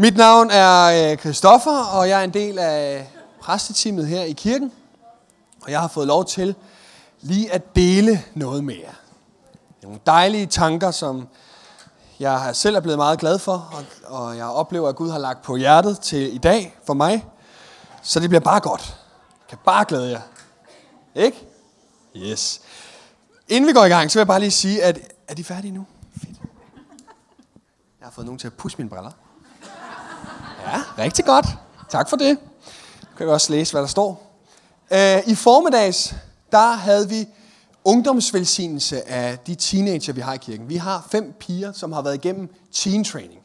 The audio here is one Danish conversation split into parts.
Mit navn er øh, Christoffer, og jeg er en del af præsteteamet her i kirken. Og jeg har fået lov til lige at dele noget med jer. Nogle dejlige tanker, som jeg selv er blevet meget glad for, og, og jeg oplever, at Gud har lagt på hjertet til i dag for mig. Så det bliver bare godt. Jeg kan bare glæde jer. Ikke? Yes. Inden vi går i gang, så vil jeg bare lige sige, at er de færdige nu? Fedt. Jeg har fået nogen til at pusse mine briller. Ja, rigtig godt. Tak for det. Nu kan vi også læse, hvad der står. Øh, I formiddags, der havde vi ungdomsvelsignelse af de teenager, vi har i kirken. Vi har fem piger, som har været igennem teen training.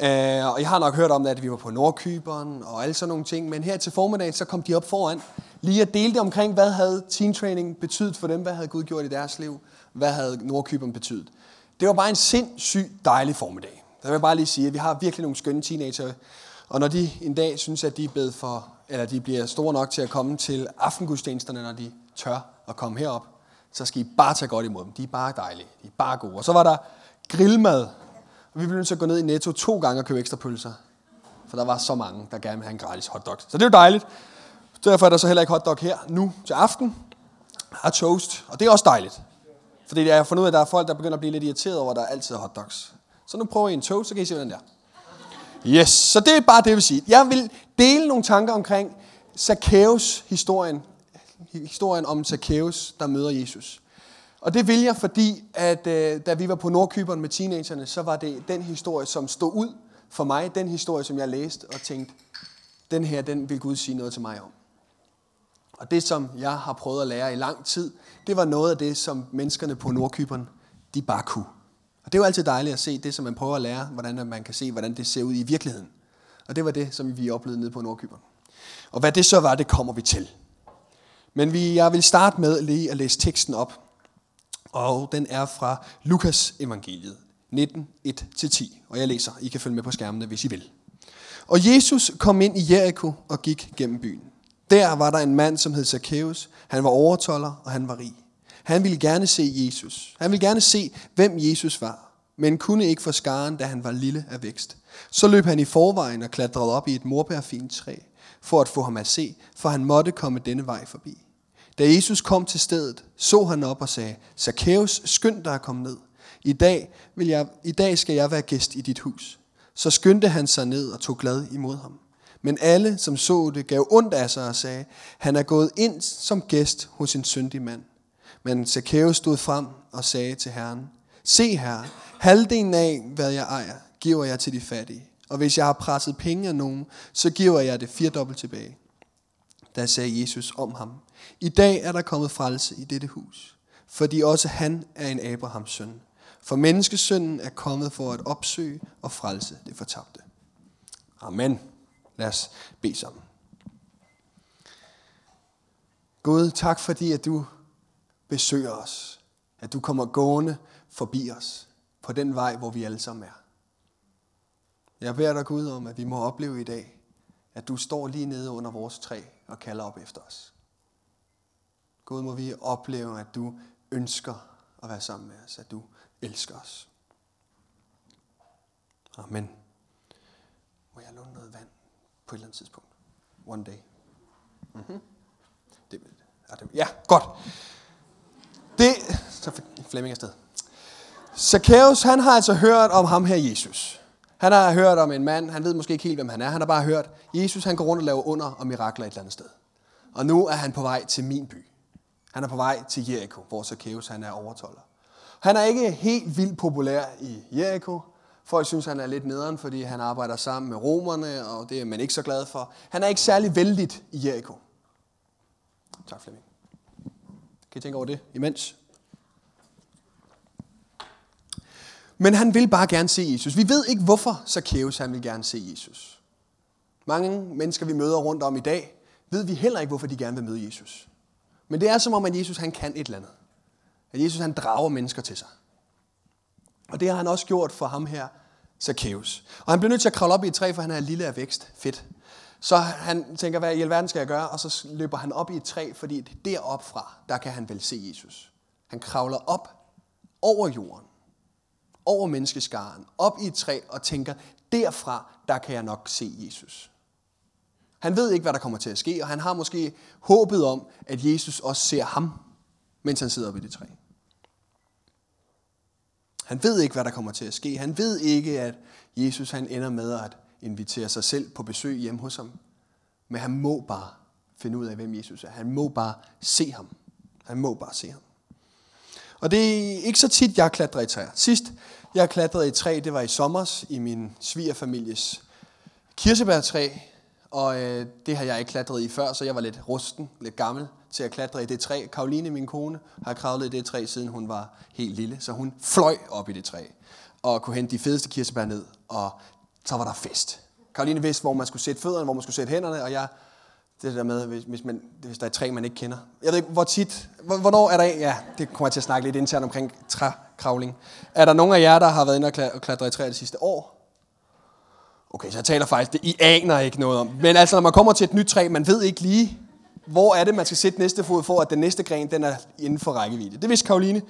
Uh, og jeg har nok hørt om det, at vi var på Nordkyberen og alle sådan nogle ting. Men her til formiddag, så kom de op foran. Lige at dele det omkring, hvad havde teen training betydet for dem? Hvad havde Gud gjort i deres liv? Hvad havde Nordkyberen betydet? Det var bare en sindssygt dejlig formiddag. Der vil jeg bare lige sige, at vi har virkelig nogle skønne teenager. Og når de en dag synes, at de er blevet for, eller de bliver store nok til at komme til aftengudstjenesterne, når de tør at komme herop, så skal I bare tage godt imod dem. De er bare dejlige. De er bare gode. Og så var der grillmad. Og vi blev nødt til at gå ned i Netto to gange og købe ekstra pølser. For der var så mange, der gerne ville have en gratis hotdog. Så det er jo dejligt. Derfor er der så heller ikke hotdog her nu til aften. Jeg har toast, og det er også dejligt. Fordi jeg har fundet ud af, at der er folk, der begynder at blive lidt irriteret over, at der altid er hotdogs. Så nu prøver I en toast, så kan I se, hvordan det er. Yes, så det er bare det, jeg vil sige. Jeg vil dele nogle tanker omkring Zacchaeus historien. Historien om Zacchaeus, der møder Jesus. Og det vil jeg, fordi at øh, da vi var på Nordkyberen med teenagerne, så var det den historie, som stod ud for mig. Den historie, som jeg læste og tænkte, den her, den vil Gud sige noget til mig om. Og det, som jeg har prøvet at lære i lang tid, det var noget af det, som menneskerne på Nordkyberen, de bare kunne. Det er jo altid dejligt at se det, som man prøver at lære, hvordan man kan se, hvordan det ser ud i virkeligheden. Og det var det, som vi oplevede nede på Nordkyberen. Og hvad det så var, det kommer vi til. Men vi, jeg vil starte med lige at læse teksten op. Og den er fra Lukas evangeliet 19, 1-10. Og jeg læser. I kan følge med på skærmene, hvis I vil. Og Jesus kom ind i Jericho og gik gennem byen. Der var der en mand, som hed Zacchaeus. Han var overtoller, og han var rig. Han ville gerne se Jesus. Han ville gerne se, hvem Jesus var, men kunne ikke få skaren, da han var lille af vækst. Så løb han i forvejen og klatrede op i et morbærfint træ, for at få ham at se, for han måtte komme denne vej forbi. Da Jesus kom til stedet, så han op og sagde, Zacchaeus, skynd dig at komme ned. I dag, vil jeg, I dag skal jeg være gæst i dit hus. Så skyndte han sig ned og tog glad imod ham. Men alle, som så det, gav ondt af sig og sagde, han er gået ind som gæst hos en syndig mand. Men Zacchaeus stod frem og sagde til Herren, Se her, halvdelen af, hvad jeg ejer, giver jeg til de fattige. Og hvis jeg har presset penge af nogen, så giver jeg det firedobbelt tilbage. Da sagde Jesus om ham, I dag er der kommet frelse i dette hus, fordi også han er en Abrahams søn. For menneskesønnen er kommet for at opsøge og frelse det fortabte. Amen. Lad os bede sammen. Gud, tak fordi at du besøger os. At du kommer gående forbi os på den vej, hvor vi alle sammen er. Jeg beder dig Gud om, at vi må opleve i dag, at du står lige nede under vores træ og kalder op efter os. Gud, må vi opleve, at du ønsker at være sammen med os, at du elsker os. Amen. Må jeg låne noget vand på et eller andet tidspunkt? One day. Mm-hmm. Det, ja, det, ja, godt. Det, så Flemming afsted. Zacchaeus, han har altså hørt om ham her Jesus. Han har hørt om en mand, han ved måske ikke helt, hvem han er. Han har bare hørt, Jesus han går rundt og laver under og mirakler et eller andet sted. Og nu er han på vej til min by. Han er på vej til Jericho, hvor Zacchaeus han er overtolder. Han er ikke helt vildt populær i Jericho. Folk synes, han er lidt nederen, fordi han arbejder sammen med romerne, og det er man ikke så glad for. Han er ikke særlig vældigt i Jericho. Tak, Flemming. Kan I tænke over det imens? Men han vil bare gerne se Jesus. Vi ved ikke, hvorfor Zacchaeus han vil gerne se Jesus. Mange mennesker, vi møder rundt om i dag, ved vi heller ikke, hvorfor de gerne vil møde Jesus. Men det er som om, at Jesus han kan et eller andet. At Jesus han drager mennesker til sig. Og det har han også gjort for ham her, Zacchaeus. Og han bliver nødt til at kravle op i et træ, for han er lille af vækst. Fedt. Så han tænker, hvad i alverden skal jeg gøre? Og så løber han op i et træ, fordi deroppe fra, der kan han vel se Jesus. Han kravler op over jorden, over menneskeskaren, op i et træ og tænker, derfra, der kan jeg nok se Jesus. Han ved ikke, hvad der kommer til at ske, og han har måske håbet om, at Jesus også ser ham, mens han sidder oppe i det træ. Han ved ikke, hvad der kommer til at ske. Han ved ikke, at Jesus han ender med at invitere sig selv på besøg hjemme hos ham. Men han må bare finde ud af, hvem Jesus er. Han må bare se ham. Han må bare se ham. Og det er ikke så tit, jeg klatrer i træer. Sidst jeg klatrede i træ, det var i sommers i min svigerfamilies kirsebærtræ. Og øh, det har jeg ikke klatret i før, så jeg var lidt rusten, lidt gammel til at klatre i det træ. Karoline, min kone, har kravlet i det træ, siden hun var helt lille. Så hun fløj op i det træ og kunne hente de fedeste kirsebær ned. Og så var der fest. Karoline vidste, hvor man skulle sætte fødderne, hvor man skulle sætte hænderne, og jeg det der med, hvis, hvis, man, hvis der er tre, træ, man ikke kender. Jeg ved ikke, hvor tit, hvornår er der Ja, det kommer jeg til at snakke lidt internt omkring trækravling. Er der nogen af jer, der har været inde og klatre i træ det sidste år? Okay, så jeg taler faktisk, det I aner ikke noget om. Men altså, når man kommer til et nyt træ, man ved ikke lige, hvor er det, man skal sætte næste fod for, at den næste gren, den er inden for rækkevidde. Det vidste Karoline,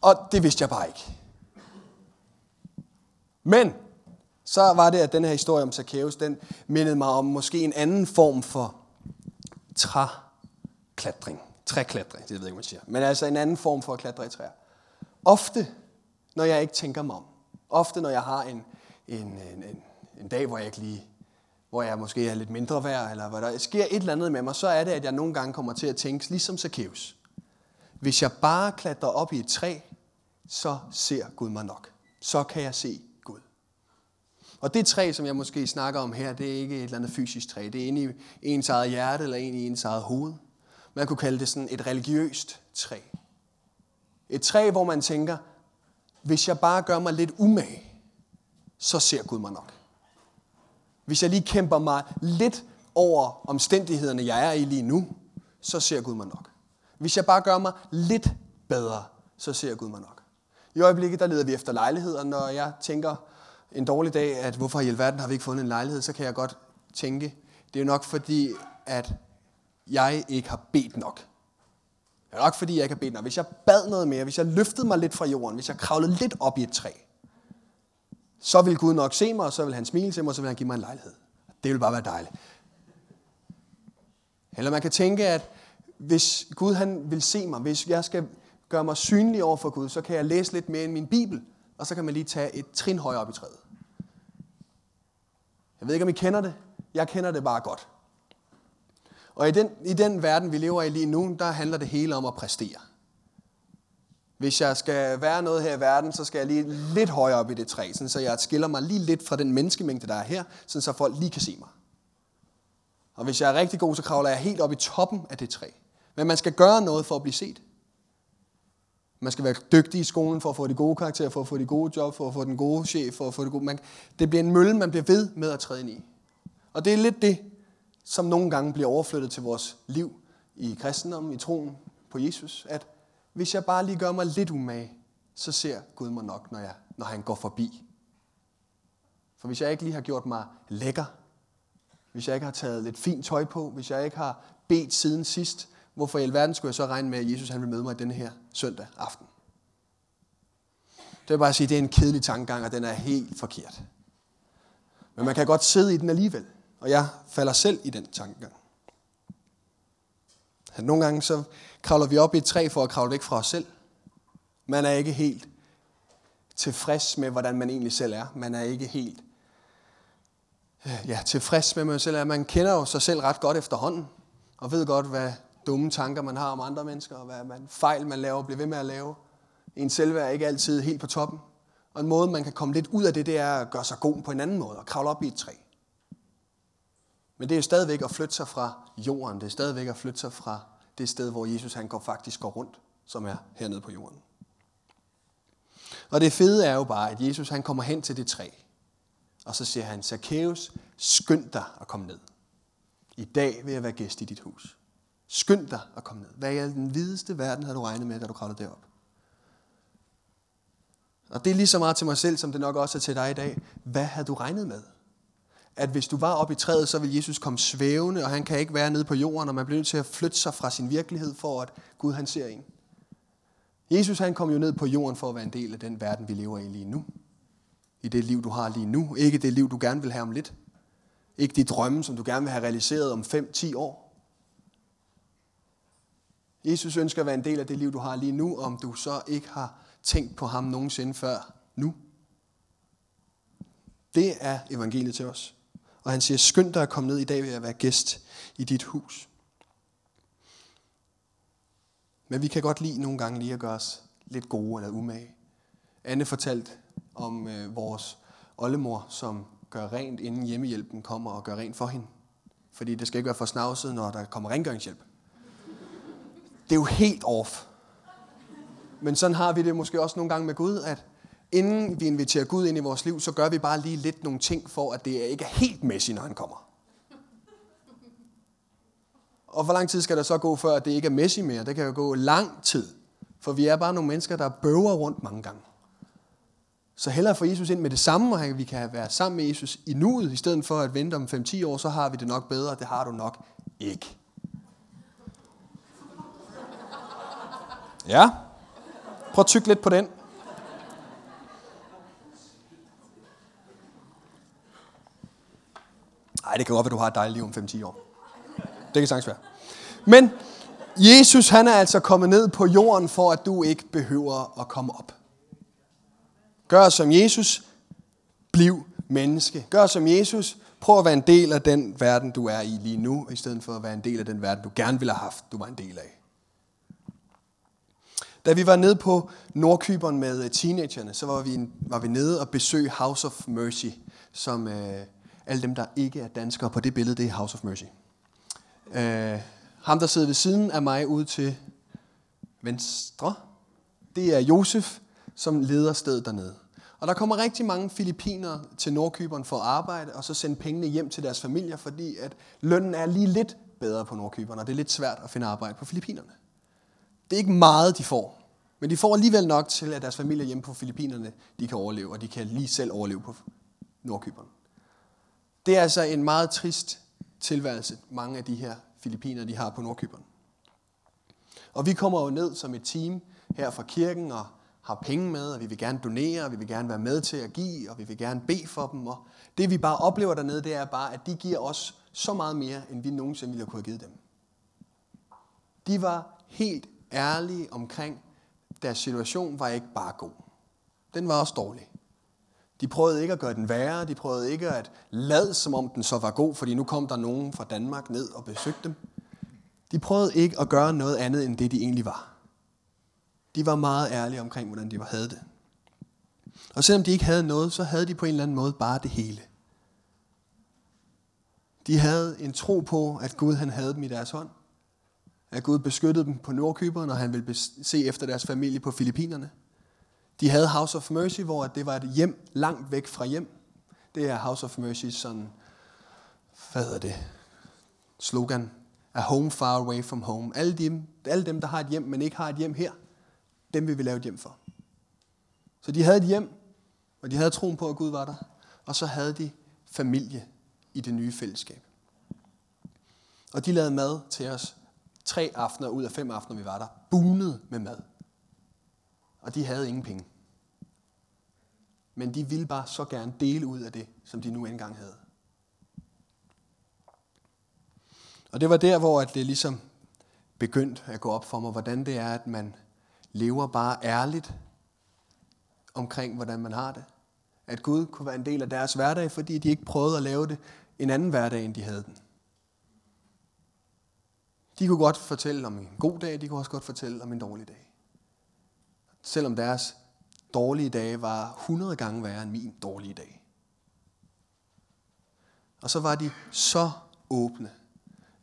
og det vidste jeg bare ikke. Men så var det, at den her historie om Zacchaeus, den mindede mig om måske en anden form for træklatring. Træklatring, det ved jeg ikke, man siger. Men altså en anden form for at klatre i træer. Ofte, når jeg ikke tænker mig om. Ofte, når jeg har en, en, en, en, en dag, hvor jeg ikke lige hvor jeg måske er lidt mindre værd, eller hvor der sker et eller andet med mig, så er det, at jeg nogle gange kommer til at tænke, ligesom Zacchaeus. Hvis jeg bare klatrer op i et træ, så ser Gud mig nok. Så kan jeg se og det træ, som jeg måske snakker om her, det er ikke et eller andet fysisk træ. Det er inde i ens eget hjerte, eller inde i ens eget hoved. Man kunne kalde det sådan et religiøst træ. Et træ, hvor man tænker, hvis jeg bare gør mig lidt umage, så ser Gud mig nok. Hvis jeg lige kæmper mig lidt over omstændighederne, jeg er i lige nu, så ser Gud mig nok. Hvis jeg bare gør mig lidt bedre, så ser Gud mig nok. I øjeblikket der leder vi efter lejligheder. Når jeg tænker en dårlig dag, at hvorfor i alverden har vi ikke fundet en lejlighed, så kan jeg godt tænke, det er nok fordi, at jeg ikke har bedt nok. Det er nok fordi, jeg ikke har bedt nok. Hvis jeg bad noget mere, hvis jeg løftede mig lidt fra jorden, hvis jeg kravlede lidt op i et træ, så vil Gud nok se mig, og så vil han smile til mig, og så vil han give mig en lejlighed. Det vil bare være dejligt. Eller man kan tænke, at hvis Gud han vil se mig, hvis jeg skal gøre mig synlig over for Gud, så kan jeg læse lidt mere i min Bibel, og så kan man lige tage et trin højere op i træet. Jeg ved ikke, om I kender det. Jeg kender det bare godt. Og i den, i den verden, vi lever i lige nu, der handler det hele om at præstere. Hvis jeg skal være noget her i verden, så skal jeg lige lidt højere op i det træ, sådan så jeg skiller mig lige lidt fra den menneskemængde, der er her, sådan så folk lige kan se mig. Og hvis jeg er rigtig god, så kravler jeg helt op i toppen af det træ. Men man skal gøre noget for at blive set. Man skal være dygtig i skolen for at få de gode karakterer, for at få de gode job, for at få den gode chef, for at få det gode... Man, det bliver en mølle, man bliver ved med at træde ind i. Og det er lidt det, som nogle gange bliver overflyttet til vores liv i kristendommen, i troen på Jesus, at hvis jeg bare lige gør mig lidt umage, så ser Gud mig nok, når, jeg, når han går forbi. For hvis jeg ikke lige har gjort mig lækker, hvis jeg ikke har taget lidt fint tøj på, hvis jeg ikke har bedt siden sidst, hvorfor i alverden skulle jeg så regne med, at Jesus han vil møde mig denne her søndag aften? Det vil bare sige, at det er en kedelig tankegang, og den er helt forkert. Men man kan godt sidde i den alligevel, og jeg falder selv i den tankegang. At nogle gange så kravler vi op i et træ for at kravle væk fra os selv. Man er ikke helt tilfreds med, hvordan man egentlig selv er. Man er ikke helt øh, ja, tilfreds med, man selv er. Man kender jo sig selv ret godt efterhånden, og ved godt, hvad dumme tanker man har om andre mennesker, og hvad man, fejl man laver, bliver ved med at lave. En selvværd er ikke altid helt på toppen. Og en måde, man kan komme lidt ud af det, det er at gøre sig god på en anden måde, og kravle op i et træ. Men det er jo stadigvæk at flytte sig fra jorden. Det er stadigvæk at flytte sig fra det sted, hvor Jesus han går, faktisk går rundt, som er hernede på jorden. Og det fede er jo bare, at Jesus han kommer hen til det træ, og så siger han, Zacchaeus, skynd dig at komme ned. I dag vil jeg være gæst i dit hus. Skynd dig at komme ned. Hvad i den videste verden havde du regnet med, da du kravlede derop? Og det er lige så meget til mig selv, som det nok også er til dig i dag. Hvad havde du regnet med? at hvis du var oppe i træet, så vil Jesus komme svævende, og han kan ikke være nede på jorden, og man bliver nødt til at flytte sig fra sin virkelighed, for at Gud han ser en. Jesus han kom jo ned på jorden for at være en del af den verden, vi lever i lige nu. i det liv, du har lige nu. Ikke det liv, du gerne vil have om lidt. Ikke de drømme, som du gerne vil have realiseret om 5-10 år. Jesus ønsker at være en del af det liv, du har lige nu, om du så ikke har tænkt på ham nogensinde før nu. Det er evangeliet til os. Og han siger, skynd dig at komme ned i dag ved at være gæst i dit hus. Men vi kan godt lide nogle gange lige at gøre os lidt gode eller umage. Anne fortalte om øh, vores oldemor, som gør rent, inden hjemmehjælpen kommer og gør rent for hende. Fordi det skal ikke være for snavset, når der kommer rengøringshjælp. Det er jo helt off. Men sådan har vi det måske også nogle gange med Gud, at inden vi inviterer Gud ind i vores liv, så gør vi bare lige lidt nogle ting for, at det ikke er helt messy, når han kommer. Og hvor lang tid skal der så gå, før det ikke er messy mere? Det kan jo gå lang tid. For vi er bare nogle mennesker, der bøver rundt mange gange. Så hellere få Jesus ind med det samme, og vi kan være sammen med Jesus i nuet, i stedet for at vente om 5-10 år, så har vi det nok bedre. Det har du nok ikke. Ja. Prøv at tykke lidt på den. Nej, det kan godt være, du har et dejligt liv om 5-10 år. Det kan sagtens være. Men Jesus, han er altså kommet ned på jorden, for at du ikke behøver at komme op. Gør som Jesus, bliv menneske. Gør som Jesus, prøv at være en del af den verden, du er i lige nu, i stedet for at være en del af den verden, du gerne ville have haft, du var en del af. Da vi var nede på Nordkyberen med øh, teenagerne, så var vi, var vi nede og besøg House of Mercy, som øh, alle dem, der ikke er danskere på det billede, det er House of Mercy. Øh, ham, der sidder ved siden af mig ude til venstre, det er Josef, som leder stedet dernede. Og der kommer rigtig mange filipiner til Nordkyberen for at arbejde, og så sende pengene hjem til deres familier, fordi at lønnen er lige lidt bedre på Nordkyberen, og det er lidt svært at finde arbejde på Filippinerne. Det er ikke meget, de får, men de får alligevel nok til, at deres familie hjemme på Filippinerne, de kan overleve, og de kan lige selv overleve på Nordkyberen. Det er altså en meget trist tilværelse, mange af de her filipiner, de har på Nordkyberen. Og vi kommer jo ned som et team her fra kirken og har penge med, og vi vil gerne donere, og vi vil gerne være med til at give, og vi vil gerne bede for dem. Og det vi bare oplever dernede, det er bare, at de giver os så meget mere, end vi nogensinde ville have kunne have givet dem. De var helt ærlige omkring, deres situation var ikke bare god. Den var også dårlig. De prøvede ikke at gøre den værre, de prøvede ikke at lade som om den så var god, fordi nu kom der nogen fra Danmark ned og besøgte dem. De prøvede ikke at gøre noget andet end det, de egentlig var. De var meget ærlige omkring, hvordan de havde det. Og selvom de ikke havde noget, så havde de på en eller anden måde bare det hele. De havde en tro på, at Gud han havde dem i deres hånd. At Gud beskyttede dem på Nordkyberen, og han ville se efter deres familie på Filippinerne. De havde House of Mercy, hvor det var et hjem langt væk fra hjem. Det er House of Mercy sådan, hvad hedder det, slogan. A home far away from home. Alle dem, alle dem, der har et hjem, men ikke har et hjem her, dem vil vi lave et hjem for. Så de havde et hjem, og de havde troen på, at Gud var der. Og så havde de familie i det nye fællesskab. Og de lavede mad til os tre aftener ud af fem aftener, vi var der. Bunet med mad. Og de havde ingen penge. Men de ville bare så gerne dele ud af det, som de nu engang havde. Og det var der, hvor det ligesom begyndte at gå op for mig, hvordan det er, at man lever bare ærligt omkring, hvordan man har det. At Gud kunne være en del af deres hverdag, fordi de ikke prøvede at lave det en anden hverdag, end de havde den. De kunne godt fortælle om en god dag, de kunne også godt fortælle om en dårlig dag. Selvom deres dårlige dage var 100 gange værre end min dårlige dag. Og så var de så åbne.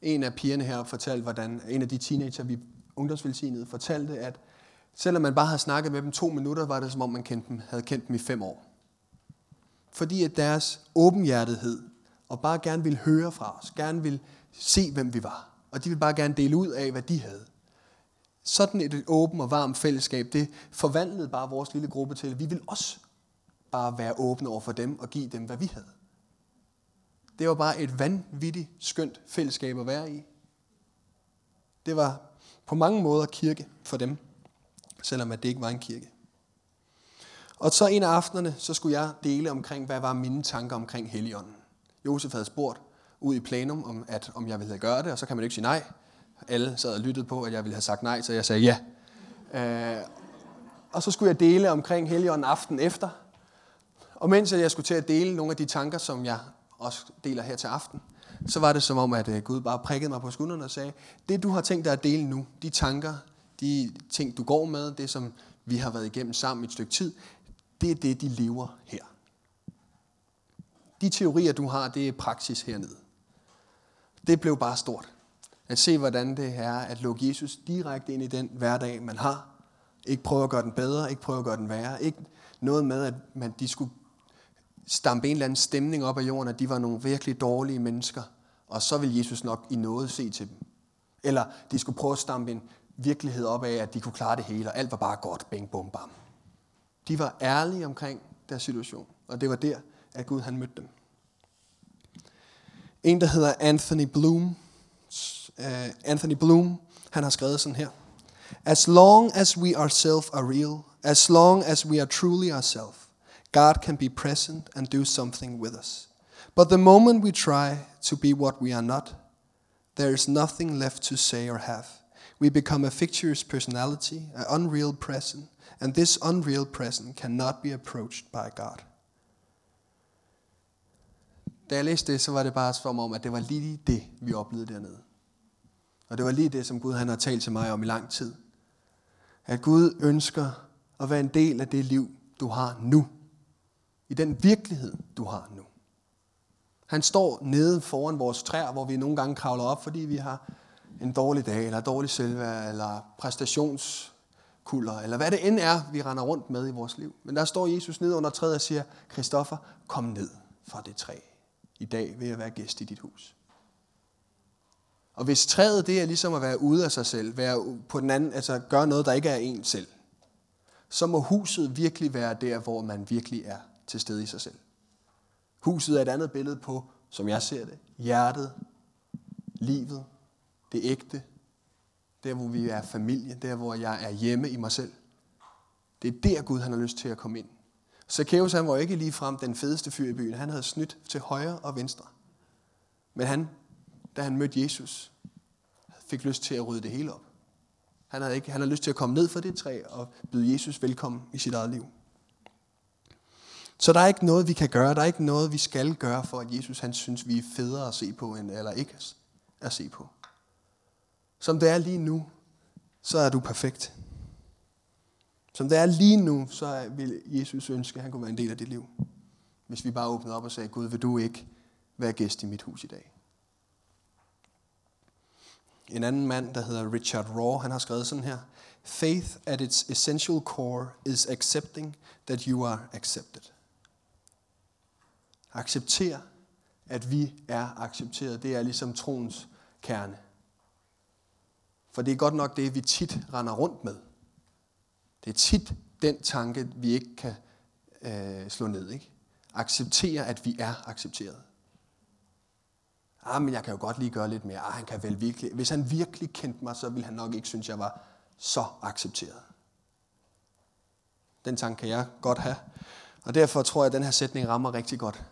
En af pigerne her fortalte, hvordan en af de teenager, vi ungdomsvelsignede, fortalte, at selvom man bare havde snakket med dem to minutter, var det som om man kendte dem, havde kendt dem i fem år. Fordi at deres åbenhjertethed og bare gerne ville høre fra os, gerne ville se, hvem vi var. Og de ville bare gerne dele ud af, hvad de havde. Sådan et åbent og varmt fællesskab, det forvandlede bare vores lille gruppe til, at vi vil også bare være åbne over for dem og give dem, hvad vi havde. Det var bare et vanvittigt skønt fællesskab at være i. Det var på mange måder kirke for dem, selvom at det ikke var en kirke. Og så en af aftenerne, så skulle jeg dele omkring, hvad var mine tanker omkring Helligånden. Josef havde spurgt ud i plenum, om, at, om jeg ville gøre det, og så kan man jo ikke sige nej. Alle sad og lyttede på, at jeg ville have sagt nej, så jeg sagde ja. Øh, og så skulle jeg dele omkring Helligånden aften efter. Og mens jeg skulle til at dele nogle af de tanker, som jeg også deler her til aften, så var det som om, at øh, Gud bare prikkede mig på skuldrene og sagde, det du har tænkt dig at dele nu, de tanker, de ting du går med, det som vi har været igennem sammen et stykke tid, det er det, de lever her. De teorier, du har, det er praksis hernede. Det blev bare stort. At se, hvordan det er at lukke Jesus direkte ind i den hverdag, man har. Ikke prøve at gøre den bedre, ikke prøve at gøre den værre. Ikke noget med, at man, de skulle stampe en eller anden stemning op af jorden, at de var nogle virkelig dårlige mennesker, og så vil Jesus nok i noget se til dem. Eller de skulle prøve at stampe en virkelighed op af, at de kunne klare det hele, og alt var bare godt, bing, bum, bam. De var ærlige omkring deres situation, og det var der, at Gud han mødte dem. En, der hedder Anthony Bloom, uh, Anthony Bloom, han har skrevet sådan her. As long as we ourselves are real, as long as we are truly ourselves, God can be present and do something with us. But the moment we try to be what we are not, there is nothing left to say or have. We become a fictitious personality, an unreal present, and this unreal present cannot be approached by God. Da jeg læste det, så var det bare som om, at det var lige det, vi oplevede dernede. Og det var lige det, som Gud han har talt til mig om i lang tid. At Gud ønsker at være en del af det liv, du har nu. I den virkelighed, du har nu. Han står nede foran vores træer, hvor vi nogle gange kravler op, fordi vi har en dårlig dag, eller dårlig selvværd, eller præstationskulder, eller hvad det end er, vi render rundt med i vores liv. Men der står Jesus nede under træet og siger, Kristoffer, kom ned fra det træ. I dag vil jeg være gæst i dit hus. Og hvis træet det er ligesom at være ude af sig selv, være på den anden, altså gøre noget, der ikke er en selv, så må huset virkelig være der, hvor man virkelig er til stede i sig selv. Huset er et andet billede på, som jeg ser det, hjertet, livet, det ægte, der hvor vi er familie, der hvor jeg er hjemme i mig selv. Det er der Gud han har lyst til at komme ind. Zacchaeus han var ikke lige frem den fedeste fyr i byen. Han havde snydt til højre og venstre. Men han, da han mødte Jesus, fik lyst til at rydde det hele op. Han havde, ikke, han havde lyst til at komme ned fra det træ og byde Jesus velkommen i sit eget liv. Så der er ikke noget, vi kan gøre. Der er ikke noget, vi skal gøre, for at Jesus han synes, vi er federe at se på, end eller ikke at se på. Som det er lige nu, så er du perfekt. Som det er lige nu, så vil Jesus ønske, at han kunne være en del af dit liv. Hvis vi bare åbnede op og sagde, Gud, vil du ikke være gæst i mit hus i dag? En anden mand, der hedder Richard Raw, han har skrevet sådan her. Faith at its essential core is accepting that you are accepted. Accepter, at vi er accepteret. Det er ligesom troens kerne. For det er godt nok det, vi tit render rundt med. Det er tit den tanke, vi ikke kan øh, slå ned. Ikke? Acceptere, at vi er accepteret. Ah, men jeg kan jo godt lige gøre lidt mere. Ah, han kan vel virkelig. Hvis han virkelig kendte mig, så ville han nok ikke synes, jeg var så accepteret. Den tanke kan jeg godt have. Og derfor tror jeg, at den her sætning rammer rigtig godt,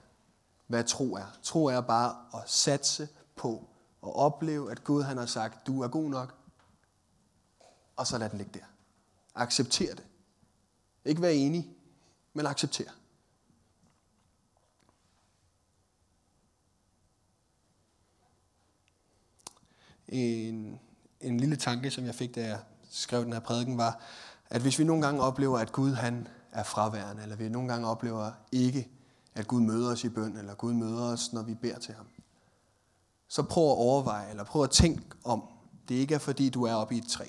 hvad tro er. Tro er bare at satse på og opleve, at Gud han har sagt, du er god nok, og så lad den ligge der. Accepter det. Ikke være enig, men accepter. En, en lille tanke, som jeg fik, da jeg skrev den her prædiken, var, at hvis vi nogle gange oplever, at Gud han er fraværende, eller vi nogle gange oplever ikke, at Gud møder os i bøn, eller Gud møder os, når vi beder til ham, så prøv at overveje, eller prøv at tænke om, det ikke er fordi, du er oppe i et træ.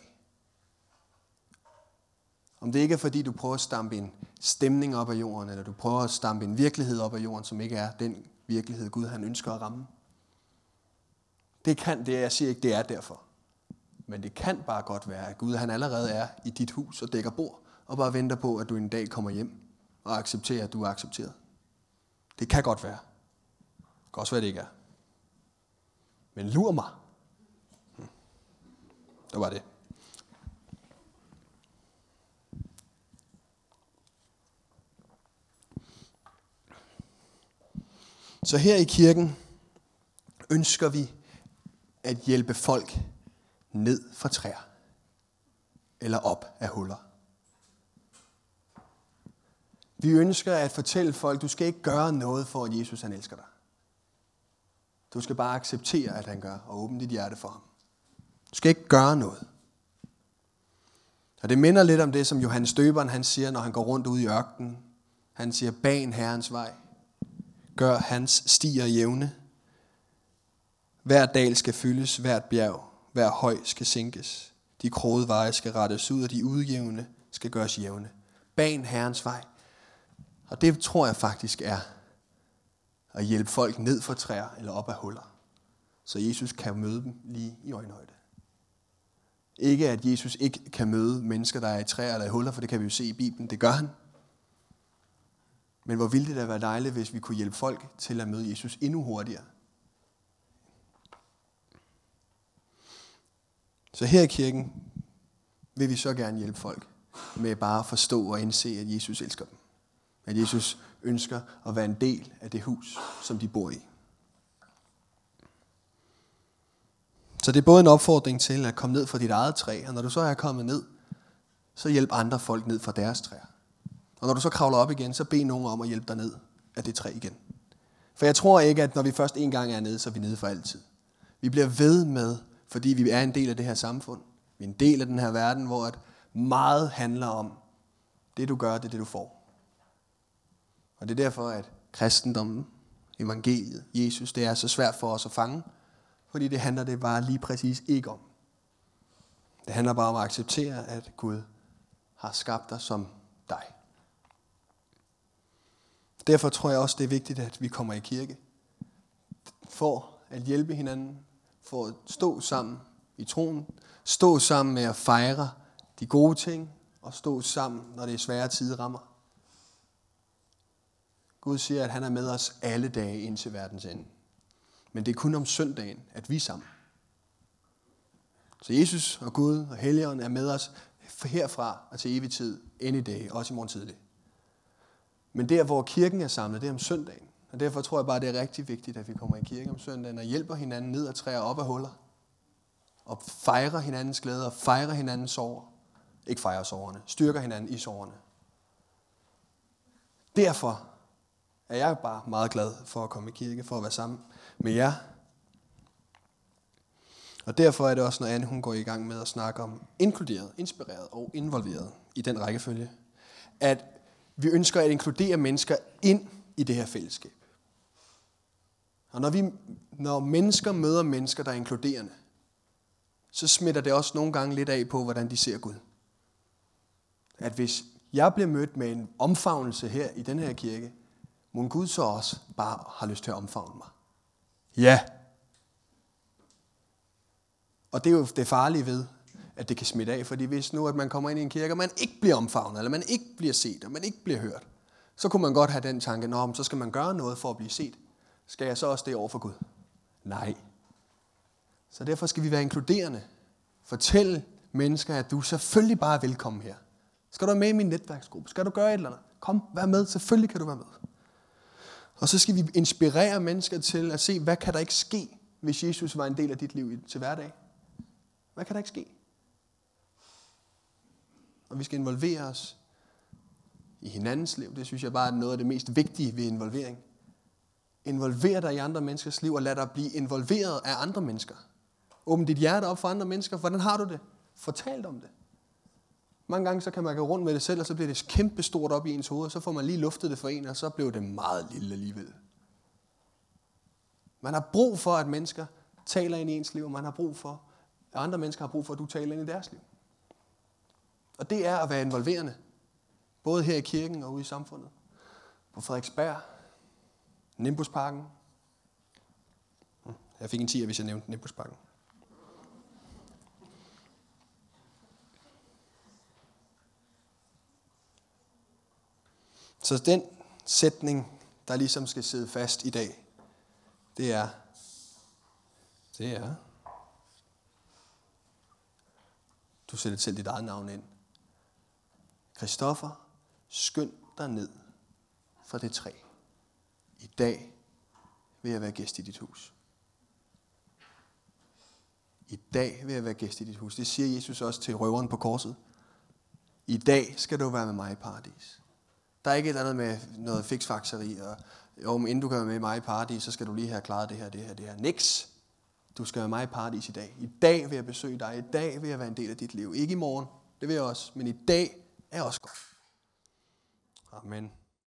Om det ikke er fordi, du prøver at stampe en stemning op af jorden, eller du prøver at stampe en virkelighed op af jorden, som ikke er den virkelighed, Gud han ønsker at ramme. Det kan det, jeg siger ikke, det er derfor. Men det kan bare godt være, at Gud han allerede er i dit hus og dækker bord, og bare venter på, at du en dag kommer hjem og accepterer, at du er accepteret. Det kan godt være. Det kan også være, det ikke er. Men lur mig. Hm. Det var det. Så her i kirken ønsker vi at hjælpe folk ned fra træer eller op af huller. Vi ønsker at fortælle folk, du skal ikke gøre noget for, at Jesus han elsker dig. Du skal bare acceptere, at han gør, og åbne dit hjerte for ham. Du skal ikke gøre noget. Og det minder lidt om det, som Johannes Døberen han siger, når han går rundt ud i ørkenen. Han siger, ban herrens vej. Gør hans stier jævne. Hver dal skal fyldes, hvert bjerg, hver høj skal sænkes. De kroede veje skal rettes ud, og de udjævne skal gøres jævne. Ban herrens vej. Og det tror jeg faktisk er at hjælpe folk ned fra træer eller op af huller. Så Jesus kan møde dem lige i øjenhøjde. Ikke at Jesus ikke kan møde mennesker, der er i træer eller i huller, for det kan vi jo se i Bibelen. Det gør han. Men hvor ville det da være dejligt, hvis vi kunne hjælpe folk til at møde Jesus endnu hurtigere. Så her i kirken vil vi så gerne hjælpe folk med bare at forstå og indse, at Jesus elsker dem. At Jesus ønsker at være en del af det hus, som de bor i. Så det er både en opfordring til at komme ned fra dit eget træ, og når du så er kommet ned, så hjælp andre folk ned fra deres træer. Og når du så kravler op igen, så bed nogen om at hjælpe dig ned af det træ igen. For jeg tror ikke, at når vi først en gang er nede, så er vi nede for altid. Vi bliver ved med, fordi vi er en del af det her samfund. Vi er en del af den her verden, hvor at meget handler om, det du gør, det er det du får. Og det er derfor, at kristendommen, evangeliet, Jesus, det er så svært for os at fange, fordi det handler det bare lige præcis ikke om. Det handler bare om at acceptere, at Gud har skabt dig som dig. Derfor tror jeg også, det er vigtigt, at vi kommer i kirke. For at hjælpe hinanden, for at stå sammen i troen, stå sammen med at fejre de gode ting, og stå sammen, når det er svære tider rammer. Gud siger, at han er med os alle dage indtil verdens ende. Men det er kun om søndagen, at vi er sammen. Så Jesus og Gud og Helligånden er med os herfra og til evig tid, i dag også i morgen tidlig. Men der, hvor kirken er samlet, det er om søndagen. Og derfor tror jeg bare, det er rigtig vigtigt, at vi kommer i kirke om søndagen og hjælper hinanden ned og træer op af huller. Og fejrer hinandens glæder og fejrer hinandens sorger. Ikke fejrer sorgerne, styrker hinanden i sorgerne. Derfor er jeg bare meget glad for at komme i kirke, for at være sammen med jer. Og derfor er det også, når Anne hun går i gang med at snakke om inkluderet, inspireret og involveret i den rækkefølge, at vi ønsker at inkludere mennesker ind i det her fællesskab. Og når, vi, når mennesker møder mennesker, der er inkluderende, så smitter det også nogle gange lidt af på, hvordan de ser Gud. At hvis jeg bliver mødt med en omfavnelse her i den her kirke, må Gud så også bare har lyst til at omfavne mig. Ja. Og det er jo det farlige ved, at det kan smitte af, fordi hvis nu, at man kommer ind i en kirke, og man ikke bliver omfavnet, eller man ikke bliver set, og man ikke bliver hørt, så kunne man godt have den tanke, Nå, så skal man gøre noget for at blive set. Skal jeg så også det over for Gud? Nej. Så derfor skal vi være inkluderende. Fortæl mennesker, at du selvfølgelig bare er velkommen her. Skal du være med i min netværksgruppe? Skal du gøre et eller andet? Kom, vær med. Selvfølgelig kan du være med. Og så skal vi inspirere mennesker til at se, hvad kan der ikke ske, hvis Jesus var en del af dit liv til hverdag? Hvad kan der ikke ske? Og vi skal involvere os i hinandens liv. Det synes jeg bare er noget af det mest vigtige ved involvering. Involver dig i andre menneskers liv, og lad dig blive involveret af andre mennesker. Åbn dit hjerte op for andre mennesker. Hvordan har du det? Fortal om det. Mange gange så kan man gå rundt med det selv, og så bliver det kæmpe stort op i ens hoved, og så får man lige luftet det for en, og så bliver det meget lille alligevel. Man har brug for, at mennesker taler ind i ens liv, og man har brug for, at andre mennesker har brug for, at du taler ind i deres liv. Og det er at være involverende. Både her i kirken og ude i samfundet. På Frederiksberg, Nimbusparken. Hm, jeg fik en 10, hvis jeg nævnte Nimbusparken. Så den sætning, der ligesom skal sidde fast i dag, det er, det er, du sætter selv dit eget navn ind. Christoffer, skynd dig ned fra det træ. I dag vil jeg være gæst i dit hus. I dag vil jeg være gæst i dit hus. Det siger Jesus også til røveren på korset. I dag skal du være med mig i paradis. Der er ikke et eller andet med noget fiksfakseri, og jo, inden du kan være med mig i paradis, så skal du lige have klaret det her, det her, det her. Niks. Du skal være med i paradis i dag. I dag vil jeg besøge dig. I dag vil jeg være en del af dit liv. Ikke i morgen, det vil jeg også, men i dag er også godt. Amen.